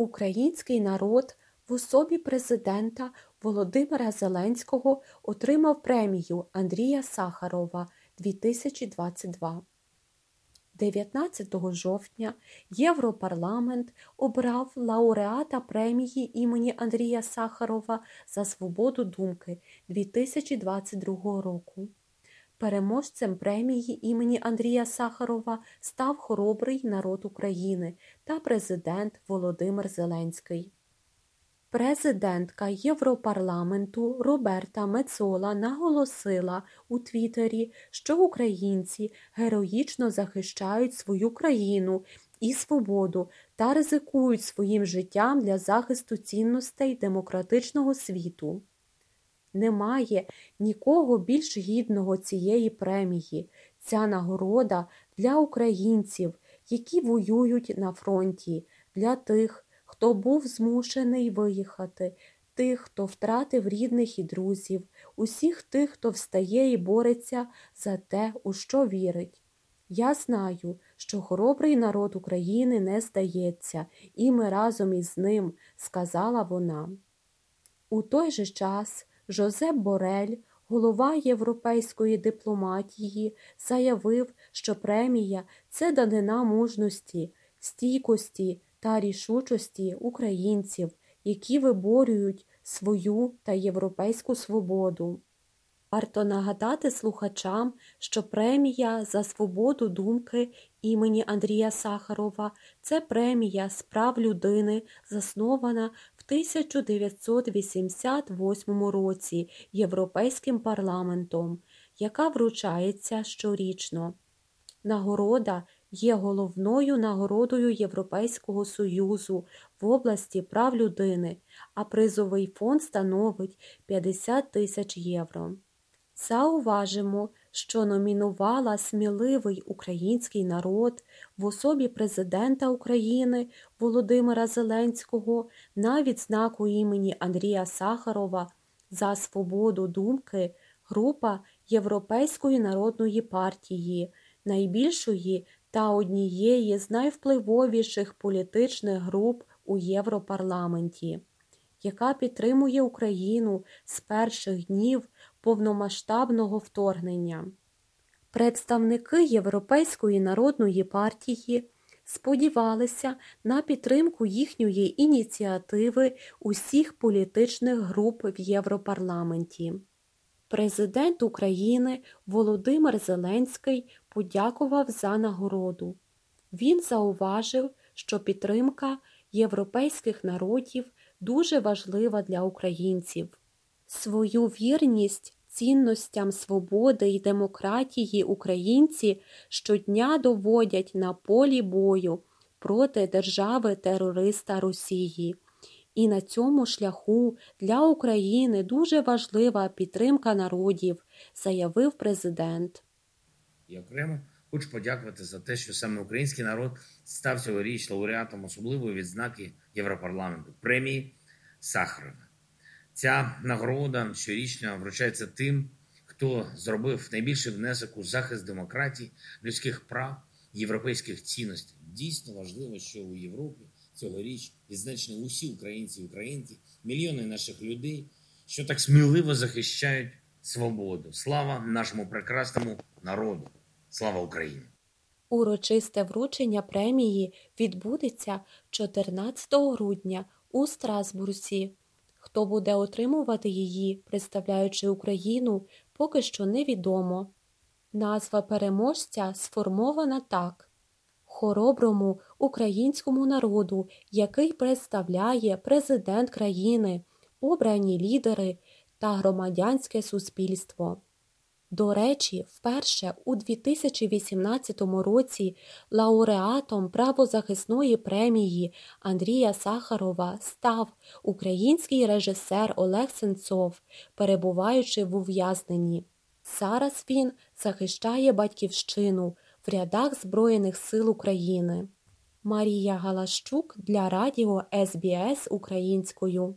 Український народ в особі президента Володимира Зеленського отримав премію Андрія Сахарова 2022. 19 жовтня Європарламент обрав лауреата премії імені Андрія Сахарова за свободу думки 2022 року. Переможцем премії імені Андрія Сахарова став хоробрий народ України та президент Володимир Зеленський. Президентка Європарламенту Роберта Мецола наголосила у Твіттері, що українці героїчно захищають свою країну і свободу та ризикують своїм життям для захисту цінностей демократичного світу. Немає нікого більш гідного цієї премії. Ця нагорода для українців, які воюють на фронті, для тих, хто був змушений виїхати, тих, хто втратив рідних і друзів, усіх тих, хто встає і бореться за те, у що вірить. Я знаю, що хоробрий народ України не здається, і ми разом із ним, сказала вона. У той же час Жозеп Борель, голова європейської дипломатії, заявив, що премія це данина мужності, стійкості та рішучості українців, які виборюють свою та європейську свободу. Варто нагадати слухачам, що премія за свободу думки імені Андрія Сахарова це премія з прав людини, заснована 1988 році Європейським парламентом, яка вручається щорічно. Нагорода є головною нагородою Європейського Союзу в області прав людини, а призовий фонд становить 50 тисяч євро. Зауважимо, що номінувала сміливий український народ в особі президента України Володимира Зеленського на відзнаку імені Андрія Сахарова за свободу думки група Європейської народної партії, найбільшої та однієї з найвпливовіших політичних груп у Європарламенті, яка підтримує Україну з перших днів повномасштабного вторгнення. Представники Європейської народної партії сподівалися на підтримку їхньої ініціативи усіх політичних груп в Європарламенті. Президент України Володимир Зеленський подякував за нагороду. Він зауважив, що підтримка європейських народів дуже важлива для українців. Свою вірність цінностям свободи і демократії українці щодня доводять на полі бою проти держави терориста Росії. І на цьому шляху для України дуже важлива підтримка народів, заявив президент. І окремо хочу подякувати за те, що саме український народ став цьогоріч лауреатом особливої відзнаки Європарламенту премії Сахарова. Ця нагорода щорічно вручається тим, хто зробив найбільший внесок у захист демократії, людських прав, європейських цінностей. Дійсно важливо, що у Європі цьогоріч відзначені усі українці і українки, мільйони наших людей, що так сміливо захищають свободу. Слава нашому прекрасному народу! Слава Україні! Урочисте вручення премії відбудеться 14 грудня у Страсбурзі. Хто буде отримувати її, представляючи Україну, поки що невідомо. Назва переможця сформована так хороброму українському народу, який представляє президент країни, обрані лідери та громадянське суспільство. До речі, вперше у 2018 році лауреатом правозахисної премії Андрія Сахарова став український режисер Олег Сенцов, перебуваючи в ув'язненні. Зараз він захищає батьківщину в рядах Збройних сил України. Марія Галащук для радіо СБС українською